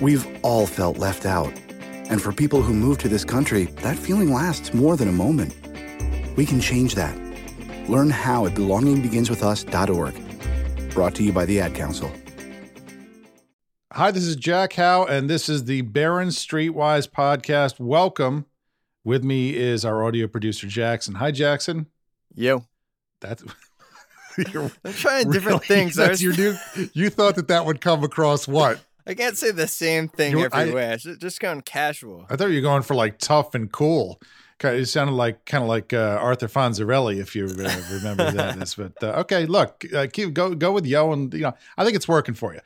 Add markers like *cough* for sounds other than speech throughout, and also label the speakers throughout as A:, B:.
A: We've all felt left out. And for people who move to this country, that feeling lasts more than a moment. We can change that. Learn how at belongingbeginswithus.org. Brought to you by the Ad Council.
B: Hi, this is Jack Howe, and this is the Barron Streetwise podcast. Welcome. With me is our audio producer, Jackson. Hi, Jackson.
C: Yo.
B: That's. *laughs*
C: I'm trying different
B: really,
C: things.
B: That's your new. You thought that that would come across what?
C: I can't say the same thing
B: You-
C: everywhere. It's just going casual.
B: I thought you were going for like tough and cool. It sounded like kind of like uh, Arthur Fonzarelli, if you uh, remember *laughs* that. Is but uh, okay. Look, uh, keep go go with yo, and you know I think it's working for you.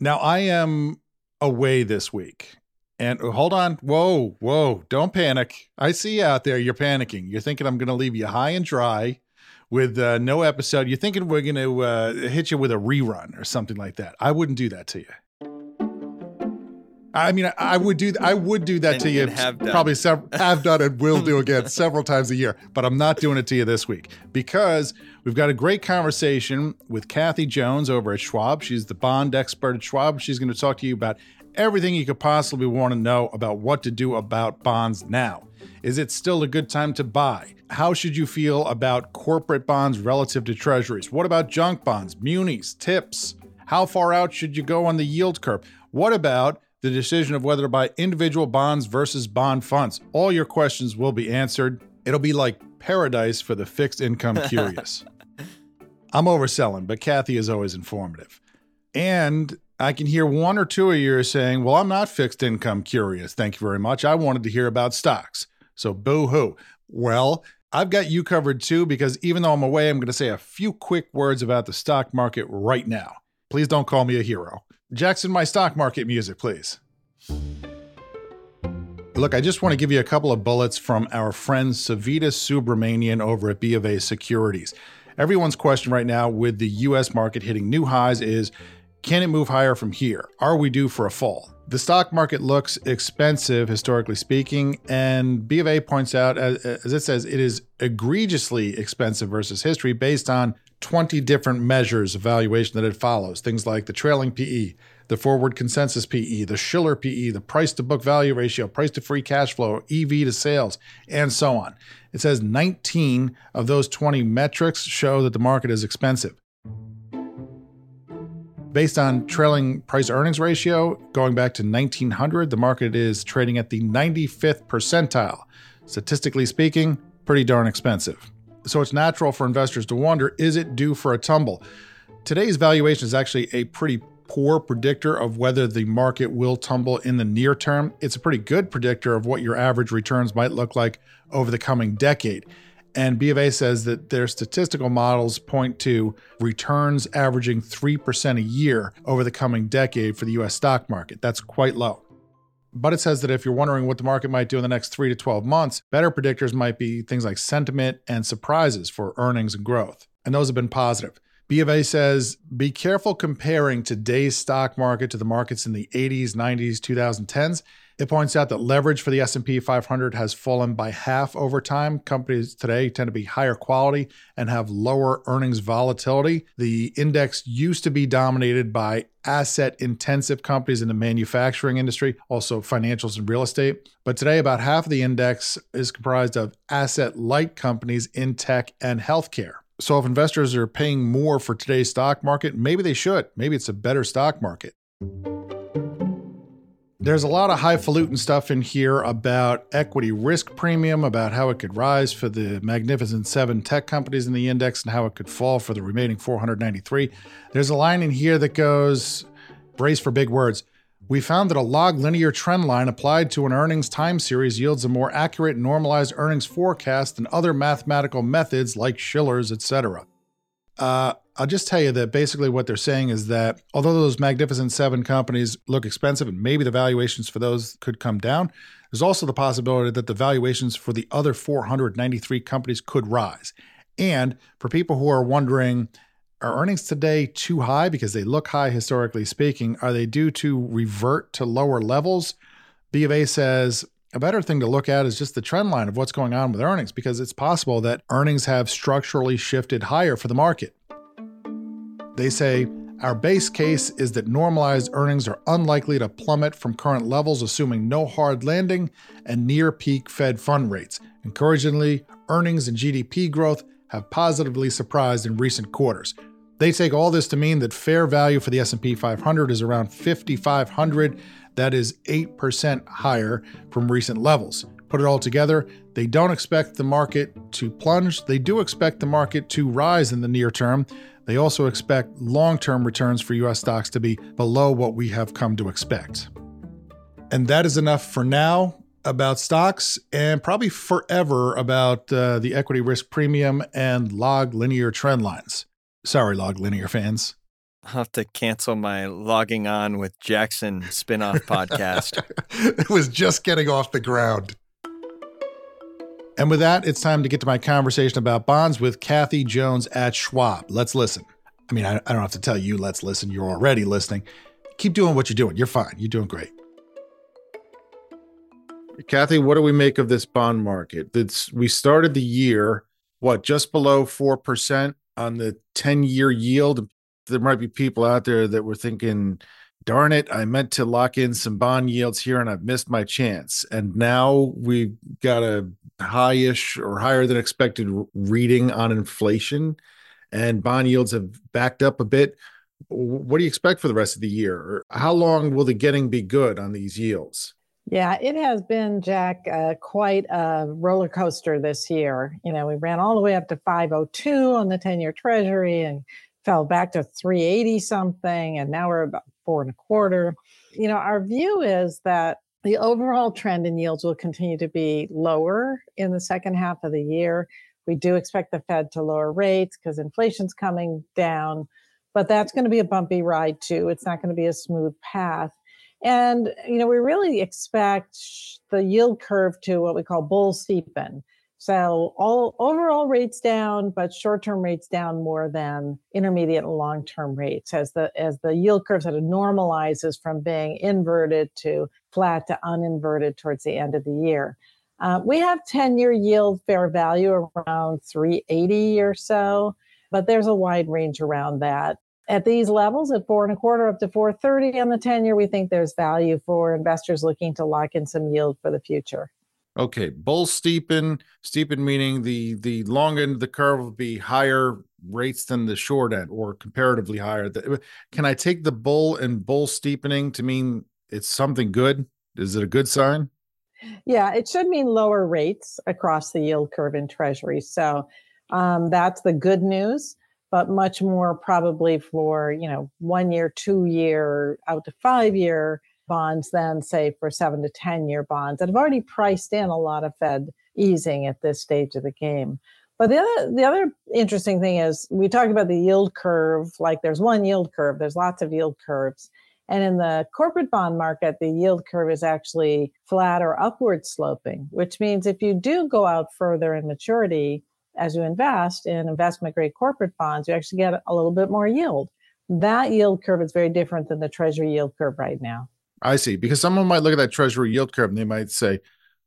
B: Now I am away this week, and uh, hold on, whoa, whoa, don't panic. I see you out there. You're panicking. You're thinking I'm going to leave you high and dry with uh, no episode. You're thinking we're going to uh, hit you with a rerun or something like that. I wouldn't do that to you. I mean, I, I would do I would do that
C: And-
B: to you
C: have
B: probably several *laughs* have done and will do again several times a year, but I'm not doing it to you this week because we've got a great conversation with Kathy Jones over at Schwab. She's the bond expert at Schwab. She's going to talk to you about everything you could possibly want to know about what to do about bonds now. Is it still a good time to buy? How should you feel about corporate bonds relative to treasuries? What about junk bonds, munis, tips? How far out should you go on the yield curve? What about the decision of whether to buy individual bonds versus bond funds? All your questions will be answered. It'll be like paradise for the fixed income *laughs* curious. I'm overselling, but Kathy is always informative. And I can hear one or two of you saying, Well, I'm not fixed income curious. Thank you very much. I wanted to hear about stocks. So boo hoo. Well, I've got you covered too, because even though I'm away, I'm going to say a few quick words about the stock market right now. Please don't call me a hero. Jackson, my stock market music, please. Look, I just want to give you a couple of bullets from our friend Savita Subramanian over at B of A Securities. Everyone's question right now with the US market hitting new highs is can it move higher from here? Are we due for a fall? The stock market looks expensive, historically speaking, and B of A points out, as, as it says, it is egregiously expensive versus history based on 20 different measures of valuation that it follows. Things like the trailing PE, the forward consensus PE, the Shiller PE, the price to book value ratio, price to free cash flow, EV to sales, and so on. It says 19 of those 20 metrics show that the market is expensive. Based on trailing price earnings ratio, going back to 1900, the market is trading at the 95th percentile. Statistically speaking, pretty darn expensive. So it's natural for investors to wonder is it due for a tumble? Today's valuation is actually a pretty poor predictor of whether the market will tumble in the near term. It's a pretty good predictor of what your average returns might look like over the coming decade. And B of A says that their statistical models point to returns averaging 3% a year over the coming decade for the US stock market. That's quite low. But it says that if you're wondering what the market might do in the next three to 12 months, better predictors might be things like sentiment and surprises for earnings and growth. And those have been positive. B of A says be careful comparing today's stock market to the markets in the 80s, 90s, 2010s. It points out that leverage for the S&P 500 has fallen by half over time. Companies today tend to be higher quality and have lower earnings volatility. The index used to be dominated by asset intensive companies in the manufacturing industry, also financials and real estate. But today about half of the index is comprised of asset light companies in tech and healthcare. So if investors are paying more for today's stock market, maybe they should. Maybe it's a better stock market. There's a lot of highfalutin stuff in here about equity risk premium, about how it could rise for the magnificent seven tech companies in the index and how it could fall for the remaining 493. There's a line in here that goes, brace for big words. We found that a log linear trend line applied to an earnings time series yields a more accurate normalized earnings forecast than other mathematical methods like Shiller's, etc. Uh, I'll just tell you that basically what they're saying is that although those magnificent seven companies look expensive and maybe the valuations for those could come down, there's also the possibility that the valuations for the other 493 companies could rise. And for people who are wondering, are earnings today too high because they look high historically speaking? Are they due to revert to lower levels? B of A says a better thing to look at is just the trend line of what's going on with earnings because it's possible that earnings have structurally shifted higher for the market. They say Our base case is that normalized earnings are unlikely to plummet from current levels, assuming no hard landing and near peak Fed fund rates. Encouragingly, earnings and GDP growth have positively surprised in recent quarters. They take all this to mean that fair value for the S&P 500 is around 5500, that is 8% higher from recent levels. Put it all together, they don't expect the market to plunge. They do expect the market to rise in the near term. They also expect long term returns for US stocks to be below what we have come to expect. And that is enough for now about stocks and probably forever about uh, the equity risk premium and log linear trend lines. Sorry, log linear fans.
C: I'll have to cancel my logging on with Jackson spinoff *laughs* podcast.
B: it was just getting off the ground. And with that, it's time to get to my conversation about bonds with Kathy Jones at Schwab. Let's listen. I mean, I, I don't have to tell you, let's listen. You're already listening. Keep doing what you're doing. You're fine. You're doing great.
D: Kathy, what do we make of this bond market? It's, we started the year, what, just below 4% on the 10 year yield. There might be people out there that were thinking, darn it, I meant to lock in some bond yields here and I've missed my chance. And now we've got a highish or higher than expected reading on inflation and bond yields have backed up a bit. What do you expect for the rest of the year? How long will the getting be good on these yields?
E: Yeah, it has been, Jack, uh, quite a roller coaster this year. You know, we ran all the way up to 502 on the 10 year treasury and fell back to 380 something. And now we're about four and a quarter. You know, our view is that the overall trend in yields will continue to be lower in the second half of the year. We do expect the Fed to lower rates because inflation's coming down, but that's going to be a bumpy ride too. It's not going to be a smooth path. And, you know, we really expect the yield curve to what we call bull steepen. So all overall rates down, but short-term rates down more than intermediate and long-term rates as the as the yield curve sort of normalizes from being inverted to flat to uninverted towards the end of the year. Uh, we have 10-year yield fair value around 380 or so, but there's a wide range around that at these levels at four and a quarter up to 430 on the 10 year we think there's value for investors looking to lock in some yield for the future
D: okay bull steepen steepen meaning the the long end of the curve will be higher rates than the short end or comparatively higher. Can i take the bull and bull steepening to mean it's something good? Is it a good sign?
E: Yeah it should mean lower rates across the yield curve in Treasury. so um, that's the good news but much more probably for you know one year two year out to five year bonds than say for seven to ten year bonds that have already priced in a lot of fed easing at this stage of the game but the other the other interesting thing is we talk about the yield curve like there's one yield curve there's lots of yield curves and in the corporate bond market the yield curve is actually flat or upward sloping which means if you do go out further in maturity as you invest in investment grade corporate bonds, you actually get a little bit more yield. That yield curve is very different than the treasury yield curve right now.
D: I see. Because someone might look at that treasury yield curve and they might say,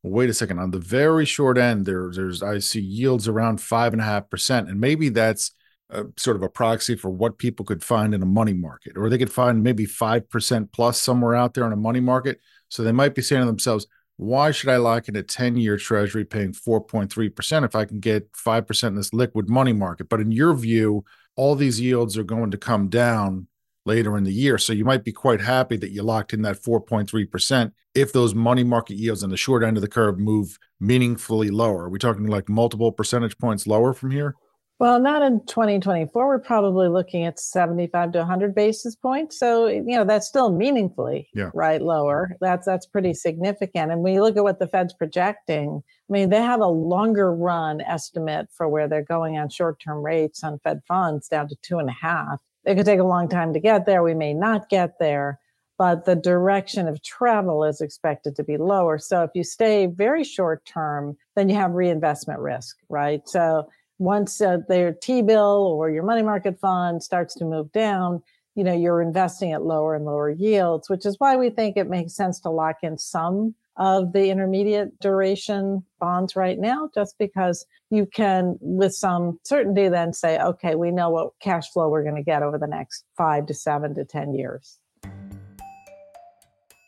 D: wait a second, on the very short end, there, there's I see yields around five and a half percent. And maybe that's a, sort of a proxy for what people could find in a money market, or they could find maybe five percent plus somewhere out there in a money market. So they might be saying to themselves, why should I lock in a 10 year treasury paying 4.3% if I can get 5% in this liquid money market? But in your view, all these yields are going to come down later in the year. So you might be quite happy that you locked in that 4.3% if those money market yields on the short end of the curve move meaningfully lower. Are we talking like multiple percentage points lower from here?
E: Well, not in 2024. We're probably looking at 75 to 100 basis points. So, you know, that's still meaningfully yeah. right lower. That's that's pretty significant. And when you look at what the Fed's projecting, I mean, they have a longer run estimate for where they're going on short-term rates on Fed funds down to two and a half. It could take a long time to get there. We may not get there, but the direction of travel is expected to be lower. So if you stay very short term, then you have reinvestment risk, right? So once uh, their T-bill or your money market fund starts to move down, you know, you're investing at lower and lower yields, which is why we think it makes sense to lock in some of the intermediate duration bonds right now, just because you can, with some certainty, then say, okay, we know what cash flow we're going to get over the next five to seven to 10 years.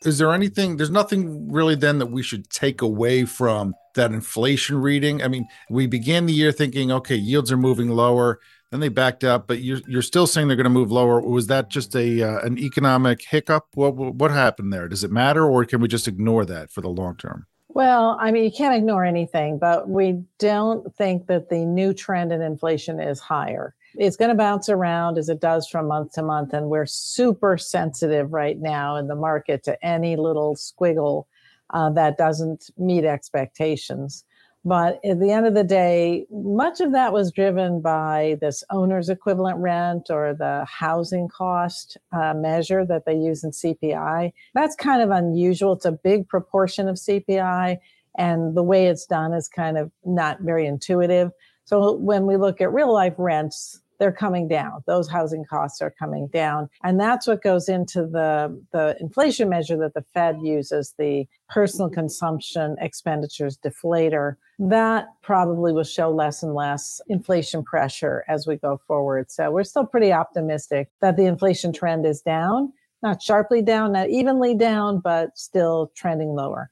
D: Is there anything, there's nothing really then that we should take away from that inflation reading? I mean, we began the year thinking, okay, yields are moving lower. Then they backed up, but you're you're still saying they're going to move lower. Was that just a uh, an economic hiccup? What what happened there? Does it matter, or can we just ignore that for the long term?
E: Well, I mean, you can't ignore anything, but we don't think that the new trend in inflation is higher. It's going to bounce around as it does from month to month, and we're super sensitive right now in the market to any little squiggle uh, that doesn't meet expectations. But at the end of the day, much of that was driven by this owner's equivalent rent or the housing cost uh, measure that they use in CPI. That's kind of unusual. It's a big proportion of CPI, and the way it's done is kind of not very intuitive. So when we look at real life rents, they're coming down. Those housing costs are coming down. And that's what goes into the, the inflation measure that the Fed uses, the personal consumption expenditures deflator. That probably will show less and less inflation pressure as we go forward. So we're still pretty optimistic that the inflation trend is down, not sharply down, not evenly down, but still trending lower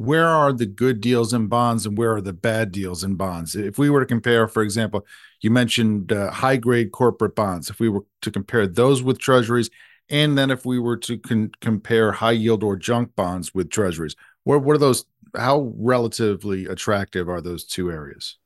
D: where are the good deals in bonds and where are the bad deals in bonds? If we were to compare, for example, you mentioned uh, high grade corporate bonds. If we were to compare those with treasuries, and then if we were to con- compare high yield or junk bonds with treasuries, what, what are those? How relatively attractive are those two areas?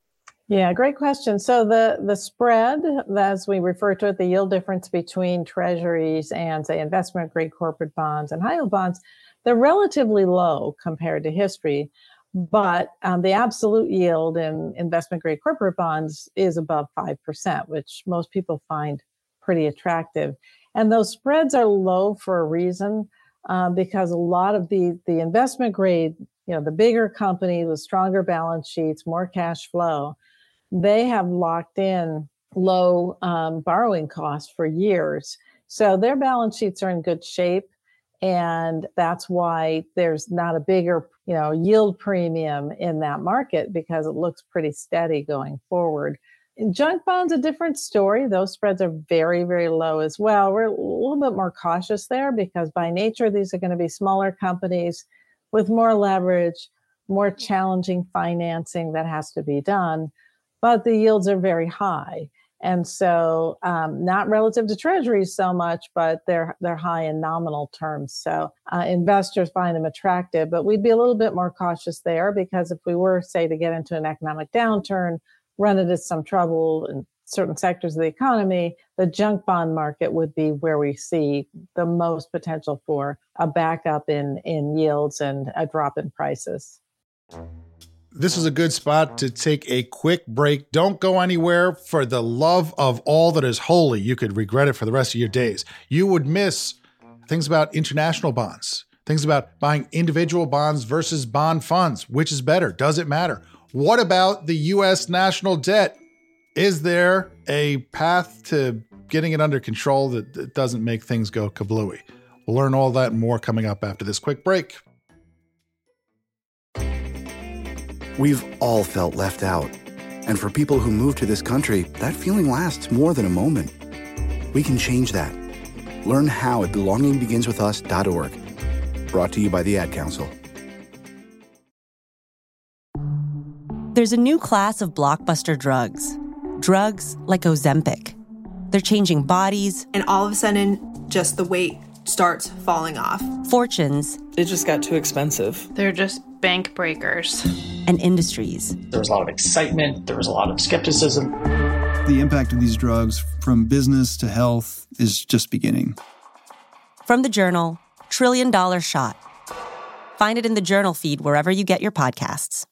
E: Yeah, great question. So the the spread, as we refer to it, the yield difference between treasuries and say investment grade corporate bonds and high yield bonds they're relatively low compared to history, but um, the absolute yield in investment grade corporate bonds is above 5%, which most people find pretty attractive. And those spreads are low for a reason uh, because a lot of the, the investment grade, you know, the bigger companies with stronger balance sheets, more cash flow, they have locked in low um, borrowing costs for years. So their balance sheets are in good shape and that's why there's not a bigger you know yield premium in that market because it looks pretty steady going forward. Junk bonds a different story. Those spreads are very very low as well. We're a little bit more cautious there because by nature these are going to be smaller companies with more leverage more challenging financing that has to be done but the yields are very high and so um, not relative to treasuries so much but they're they're high in nominal terms. So uh, investors find them attractive but we'd be a little bit more cautious there because if we were say to get into an economic downturn run into some trouble in certain sectors of the economy the junk bond market would be where we see the most potential for a backup in in yields and a drop in prices
B: this is a good spot to take a quick break. Don't go anywhere for the love of all that is holy. You could regret it for the rest of your days. You would miss things about international bonds, things about buying individual bonds versus bond funds. Which is better? Does it matter? What about the US national debt? Is there a path to getting it under control that, doesn't make things go kablooey? We'll learn all that and more coming up after this quick break.
A: We've all felt left out. And for people who move to this country, that feeling lasts more than a moment. We can change that. Learn how at belongingbeginswithus.org. Brought to you by the Ad Council.
F: There's a new class of blockbuster drugs. Drugs like Ozempic. They're changing bodies.
G: And all of a sudden, just the weight starts falling off.
F: Fortunes.
H: It just got too expensive.
I: They're just bank breakers.
F: And industries.
J: There was a lot of excitement, there was a lot of skepticism.
K: The impact of these drugs from business to health is just beginning.
F: From the journal, Trillion Dollar Shot. Find it in the journal feed wherever you get your podcasts.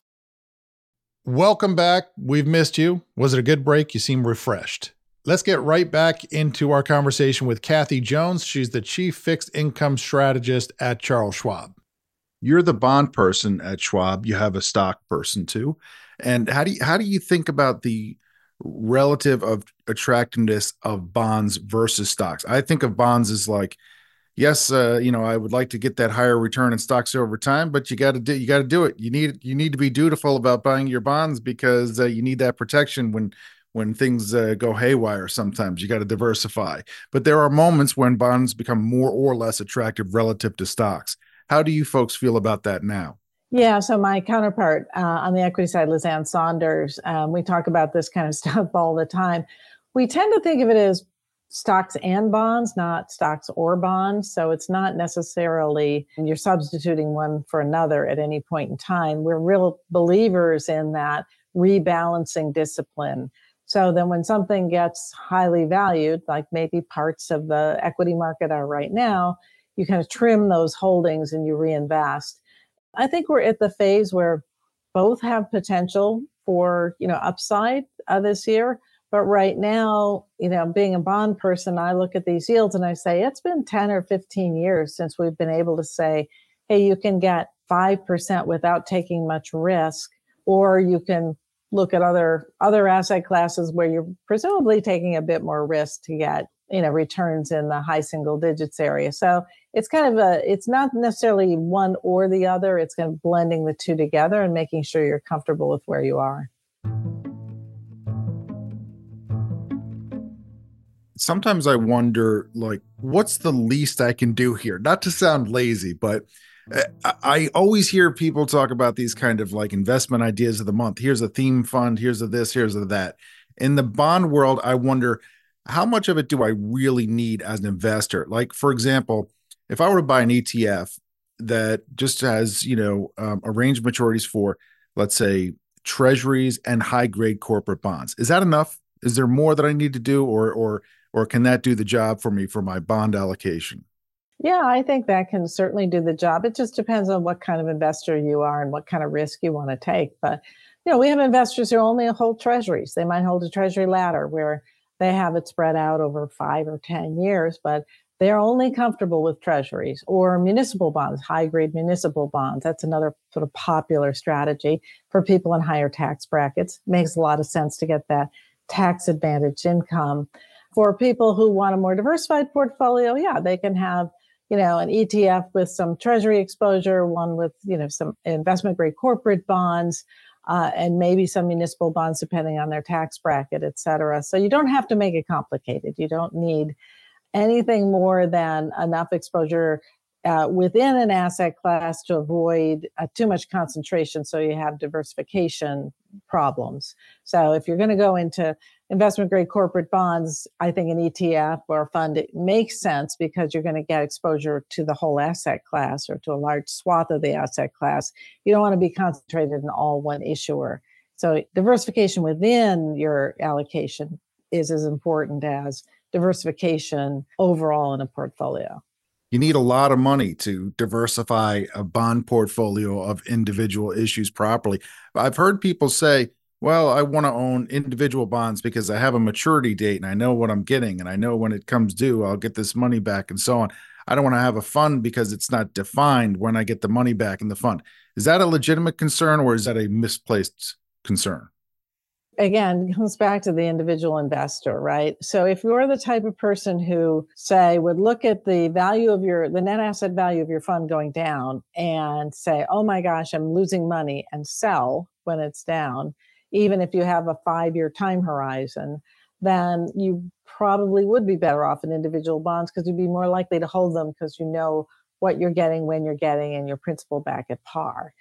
B: Welcome back. We've missed you. Was it a good break? You seem refreshed. Let's get right back into our conversation with Kathy Jones. She's the chief fixed income strategist at Charles Schwab.
D: You're the bond person at Schwab. You have a stock person too. And how do you, how do you think about the relative of attractiveness of bonds versus stocks? I think of bonds as like
B: yes, uh, you know, I would like to get that higher return in stocks over time, but you got to do you got to do it. You need you need to be dutiful about buying your bonds because uh, you need that protection when when things uh, go haywire. Sometimes you got to diversify, but there are moments when bonds become more or less attractive relative to stocks. How do you folks feel about that now?
E: Yeah, so my counterpart uh, on the equity side, Liz Ann Sonders, um, we talk about this kind of *laughs* stuff all the time. We tend to think of it as stocks and bonds, not stocks or bonds. So it's not necessarily you're substituting one for another at any point in time. We're real believers in that rebalancing discipline. So then when something gets highly valued, like maybe parts of the equity market are right now, you kind of trim those holdings and you reinvest. I think we're at the phase where both have potential for, you know, upside uh, this year but right now, you know, being a bond person, I look at these yields and I say, it's been 10 or 15 years since we've been able to say, hey, you can get 5% without taking much risk, or you can look at other other asset classes where you're presumably taking a bit more risk to get you know returns in the high single digits area so it's kind of a it's not necessarily one or the other it's kind of blending the two together and making sure you're comfortable with where you are
B: sometimes I wonder, like, what's the least I can do here? Not to sound lazy, but uh, I always hear people talk about these kind of like investment ideas of the month. Here's a theme fund, here's a this, here's a that. In the bond world, I wonder how much of it do I really need as an investor? Like, for example, if I were to buy an ETF that just has, you know, um, arranged maturities for, let's say, treasuries and high grade corporate bonds, is that enough? Is there more that I need to do, or or or can that do the job for me for my bond allocation?
E: Yeah, I think that can certainly do the job. It just depends on what kind of investor you are and what kind of risk you want to take. But you know, we have investors who only hold treasuries. They might hold a treasury ladder where they have it spread out over five or 10 years, but they're only comfortable with treasuries or municipal bonds, high grade municipal bonds. That's another sort of popular strategy for people in higher tax brackets. Makes a lot of sense to get that tax advantage income. For people who want a more diversified portfolio, yeah, they can have, you know, an ETF with some treasury exposure, one with, you know, some investment grade corporate bonds, uh, and maybe some municipal bonds depending on their tax bracket, et cetera. So you don't have to make it complicated. You don't need anything more than enough exposure uh, within an asset class to avoid uh, too much concentration so you have diversification problems. So if you're going to go into investment grade corporate bonds, I think an ETF or a fund it makes sense because you're going to get exposure to the whole asset class or to a large swath of the asset class. You don't want to be concentrated in all one issuer. So diversification within your allocation is as important as diversification overall in a portfolio.
B: You need a lot of money to diversify a bond portfolio of individual issues properly. I've heard people say, well, I want to own individual bonds because I have a maturity date and I know what I'm getting and I know when it comes due, I'll get this money back and so on. I don't want to have a fund because it's not defined when I get the money back in the fund. Is that a legitimate concern or is that a misplaced concern?
E: Again, comes back to the individual investor, right? So if you're the type of person who say would look at the value of your the net asset value of your fund going down and say, "Oh my gosh, I'm losing money," and sell when it's down, even if you have a five year time horizon, then you probably would be better off in individual bonds because you'd be more likely to hold them because you know what you're getting when you're getting and your principal back at par.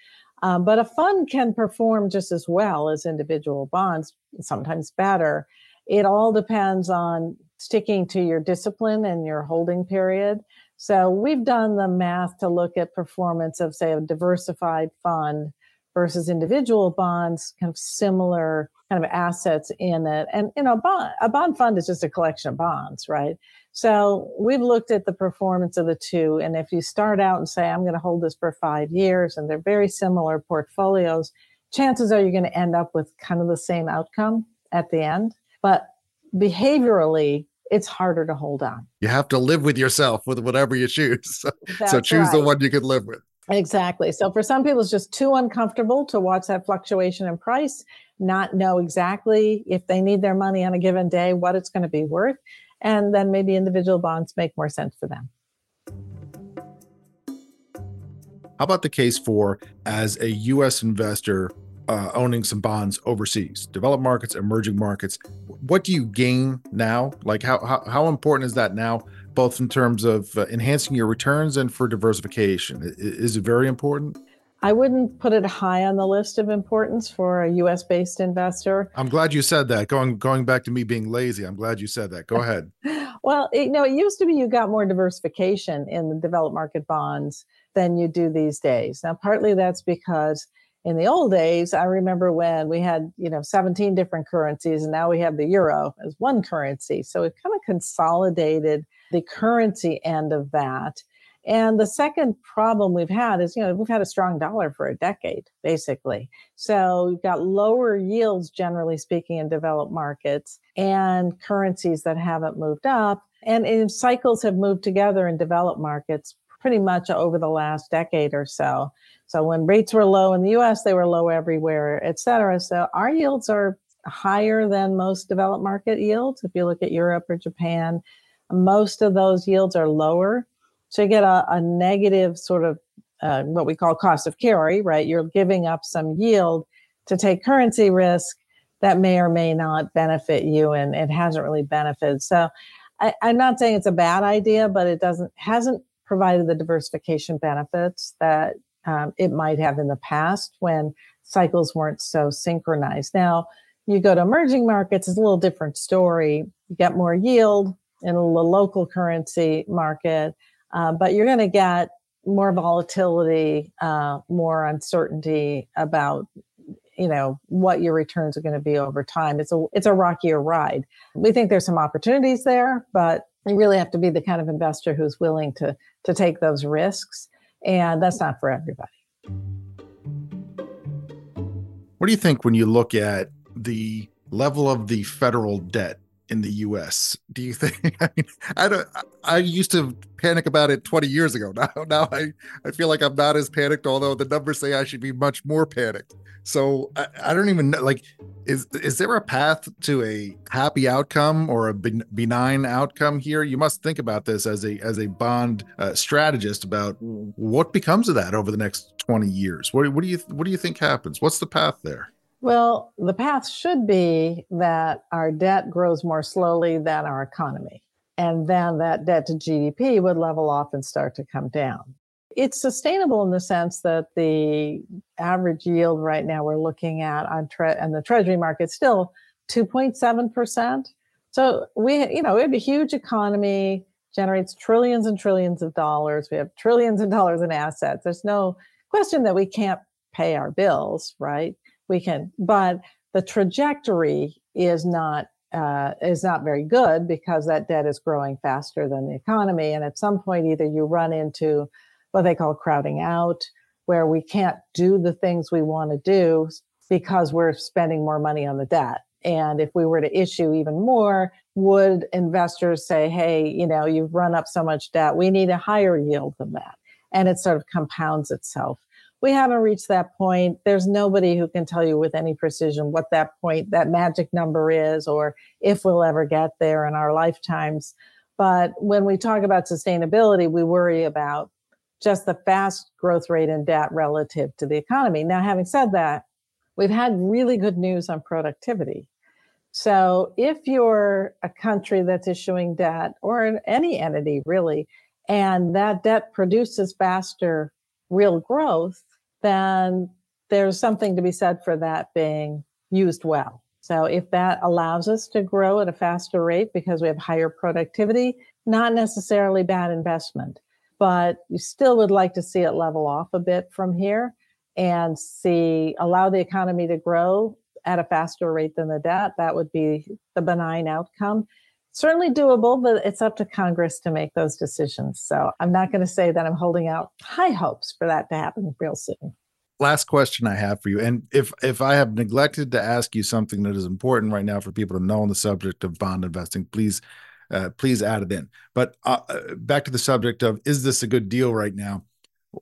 E: Um, but a fund can perform just as well as individual bonds, sometimes better. It all depends on sticking to your discipline and your holding period. So we've done the math to look at performance of, say, a diversified fund versus individual bonds, kind of similar kind of assets in it. And you know, bond, a bond fund is just a collection of bonds, right? So we've looked at the performance of the two. And if you start out and say, I'm going to hold this for five years, and they're very similar portfolios, chances are you're going to end up with kind of the same outcome at the end. But behaviorally, it's harder to hold on.
B: You have to live with yourself with whatever you choose. *laughs* so choose right. the one you can live with.
E: Exactly. So for some people, it's just too uncomfortable to watch that fluctuation in price, not know exactly if they need their money on a given day, what it's going to be worth. And then maybe individual bonds make more sense for them.
B: How about the case for as a U.S. investor uh, owning some bonds overseas, developed markets, emerging markets? What do you gain now? Like how how, how important is that now, both in terms of uh, enhancing your returns and for diversification? Is it very important?
E: I wouldn't put it high on the list of importance for a US based investor.
B: I'm glad you said that. Going going back to me being lazy, I'm glad you said that. Go ahead. *laughs*
E: well, it, you know, it used to be you got more diversification in the developed market bonds than you do these days. Now, partly that's because in the old days, I remember when we had, you know, 17 different currencies and now we have the euro as one currency. So we've kind of consolidated the currency end of that and the second problem we've had is, you know, we've had a strong dollar for a decade, basically. So we've got lower yields, generally speaking, in developed markets and currencies that haven't moved up. And, and cycles have moved together in developed markets pretty much over the last decade or so. So when rates were low in the US, they were low everywhere, et cetera. So our yields are higher than most developed market yields. If you look at Europe or Japan, most of those yields are lower so you get a, a negative sort of uh, what we call cost of carry, right? You're giving up some yield to take currency risk that may or may not benefit you, and it hasn't really benefited. So I, I'm not saying it's a bad idea, but it doesn't hasn't provided the diversification benefits that um, it might have in the past when cycles weren't so synchronized. Now, you go to emerging markets, it's a little different story. You get more yield in the local currency market uh, but you're going to get more volatility, uh, more uncertainty about you know what your returns are going to be over time. It's a it's a rockier ride. We think there's some opportunities there, but you really have to be the kind of investor who's willing to to take those risks, and that's not for everybody.
B: What do you think when you look at the level of the federal debt in the U.S. Do you think? *laughs* I mean, I don't. I used to panic about it 20 years ago. *laughs* Now, now I, I feel like I'm not as panicked. Although the numbers say I should be much more panicked. So I, I don't even know. Like, is is there a path to a happy outcome or a benign outcome here? You must think about this as a as a bond uh, strategist about what becomes of that over the next 20 years. What what do you what do you think happens? What's the path there?
E: Well, the path should be that our debt grows more slowly than our economy. And then that debt to GDP would level off and start to come down. It's sustainable in the sense that the average yield right now we're looking at on tre- and the treasury market still 2.7%. So we, you know, we have a huge economy, generates trillions and trillions of dollars. We have trillions of dollars in assets. There's no question that we can't pay our bills, right? We can but the trajectory is not uh, is not very good because that debt is growing faster than the economy. And at some point either you run into what they call crowding out where we can't do the things we want to do because we're spending more money on the debt. And if we were to issue even more would investors say hey you know you've run up so much debt we need a higher yield than that? And it sort of compounds itself we haven't reached that point. There's nobody who can tell you with any precision what that point, that magic number is, or if we'll ever get there in our lifetimes. But when we talk about sustainability, we worry about just the fast growth rate in debt relative to the economy. Now, having said that, we've had really good news on productivity. So if you're a country that's issuing debt or any entity really, and that debt produces faster real growth, then there's something to be said for that being used well. So if that allows us to grow at a faster rate because we have higher productivity, not necessarily bad investment, but you still would like to see it level off a bit from here and see allow the economy to grow at a faster rate than the debt. That would be the benign outcome. Certainly doable, but it's up to Congress to make those decisions. So I'm not going to say that I'm holding out high hopes for that to happen real soon
B: last question I have for you, and if if I have neglected to ask you something that is important right now for people to know on the subject of bond investing, please uh, please add it in. But uh, uh, back to the subject of is this a good deal right now?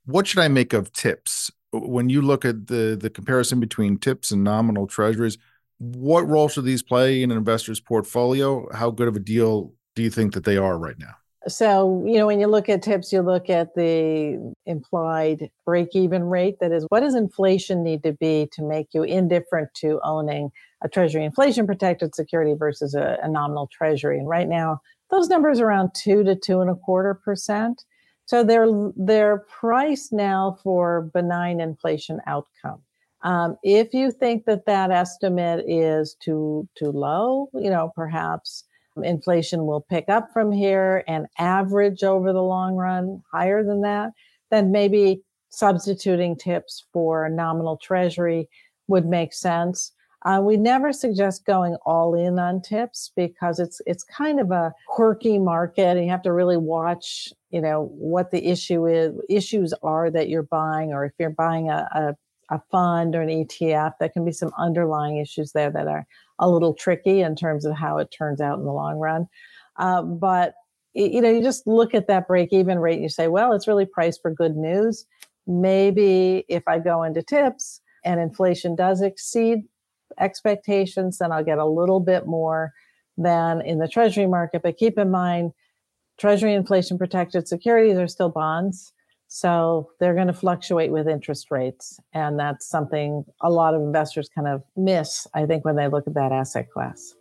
B: What should I make of tips when you look at the the comparison between tips and nominal treasuries? What role should these play in an investor's portfolio? How good of a deal do you think that they are right now?
E: So, you know, when you look at tips, you look at the implied break even rate. That is, what does inflation need to be to make you indifferent to owning a Treasury inflation protected security versus a, a nominal Treasury? And right now, those numbers are around two to two and a quarter percent. So they're they're priced now for benign inflation outcome. Um, if you think that that estimate is too too low, you know, perhaps inflation will pick up from here and average over the long run higher than that, then maybe substituting tips for nominal treasury would make sense. Uh, we never suggest going all in on tips because it's it's kind of a quirky market, and you have to really watch, you know, what the issue is issues are that you're buying, or if you're buying a, a, a fund or an ETF, there can be some underlying issues there that are a little tricky in terms of how it turns out in the long run. Uh, but you know, you just look at that break even rate and you say, well, it's really priced for good news. Maybe if I go into tips and inflation does exceed expectations, then I'll get a little bit more than in the treasury market. But keep in mind, treasury inflation protected securities are still bonds. So they're going to fluctuate with interest rates. And that's something a lot of investors kind of miss, I think, when they look at that asset class.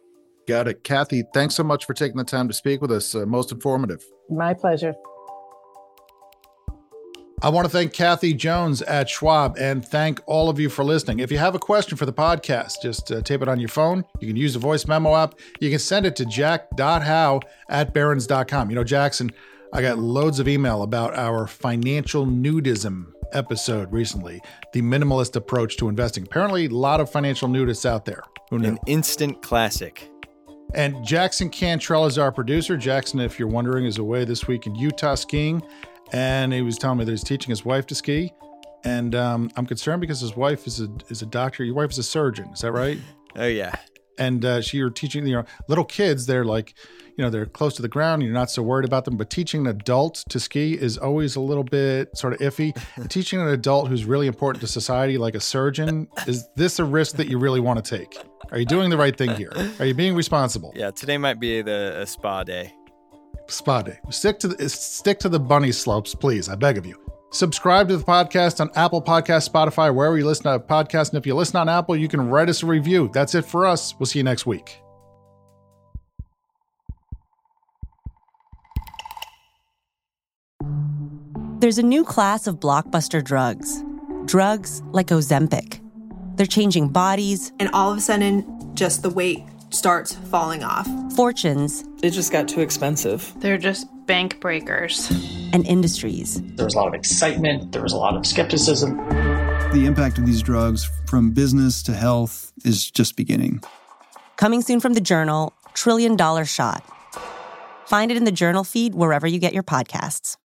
D: Got it. Kathy, thanks so much for taking the time to speak with us. Uh, most informative.
E: My pleasure.
B: I want to thank Kathy Jones at Schwab and thank all of you for listening. If you have a question for the podcast, just uh, tape it on your phone. You can use the voice memo app. You can send it to jack.howe at barrons.com. You know, Jackson, I got loads of email about our financial nudism episode recently, the minimalist approach to investing. Apparently, a lot of financial nudists out there. Who knew?
C: An instant classic.
B: And Jackson Cantrell is our producer. Jackson, if you're wondering, is away this week in Utah skiing. And he was telling me that he's teaching his wife to ski. And um, I'm concerned because his wife is a is a doctor. Your wife is a surgeon. Is that right?
C: oh yeah.
B: And uh, she you're teaching you know little kids. They're like you know they're close to the ground you're not so worried about them but teaching an adult to ski is always a little bit sort of iffy. *laughs* Teaching an adult who's really important to society like a surgeon is this a risk that you really want to take? Are you doing the right thing here? Are you being responsible?
C: Yeah today might be the spa day.
B: Spa day. Stick to the stick to the bunny slopes please i beg of you Subscribe to the podcast on Apple Podcast, Spotify, wherever you listen to podcasts. And if you listen on Apple, you can write us a review. That's it for us. We'll see you next week.
F: There's a new class of blockbuster drugs. Drugs like Ozempic. They're changing bodies.
G: And all of a sudden, just the weight starts falling off.
F: Fortunes.
H: It just got too expensive.
I: They're just bank breakers.
F: And industries.
J: There was a lot of excitement, there was a lot of skepticism.
K: The impact of these drugs from business to health is just beginning.
F: Coming soon from the journal, Trillion Dollar Shot. Find it in the journal feed wherever you get your podcasts.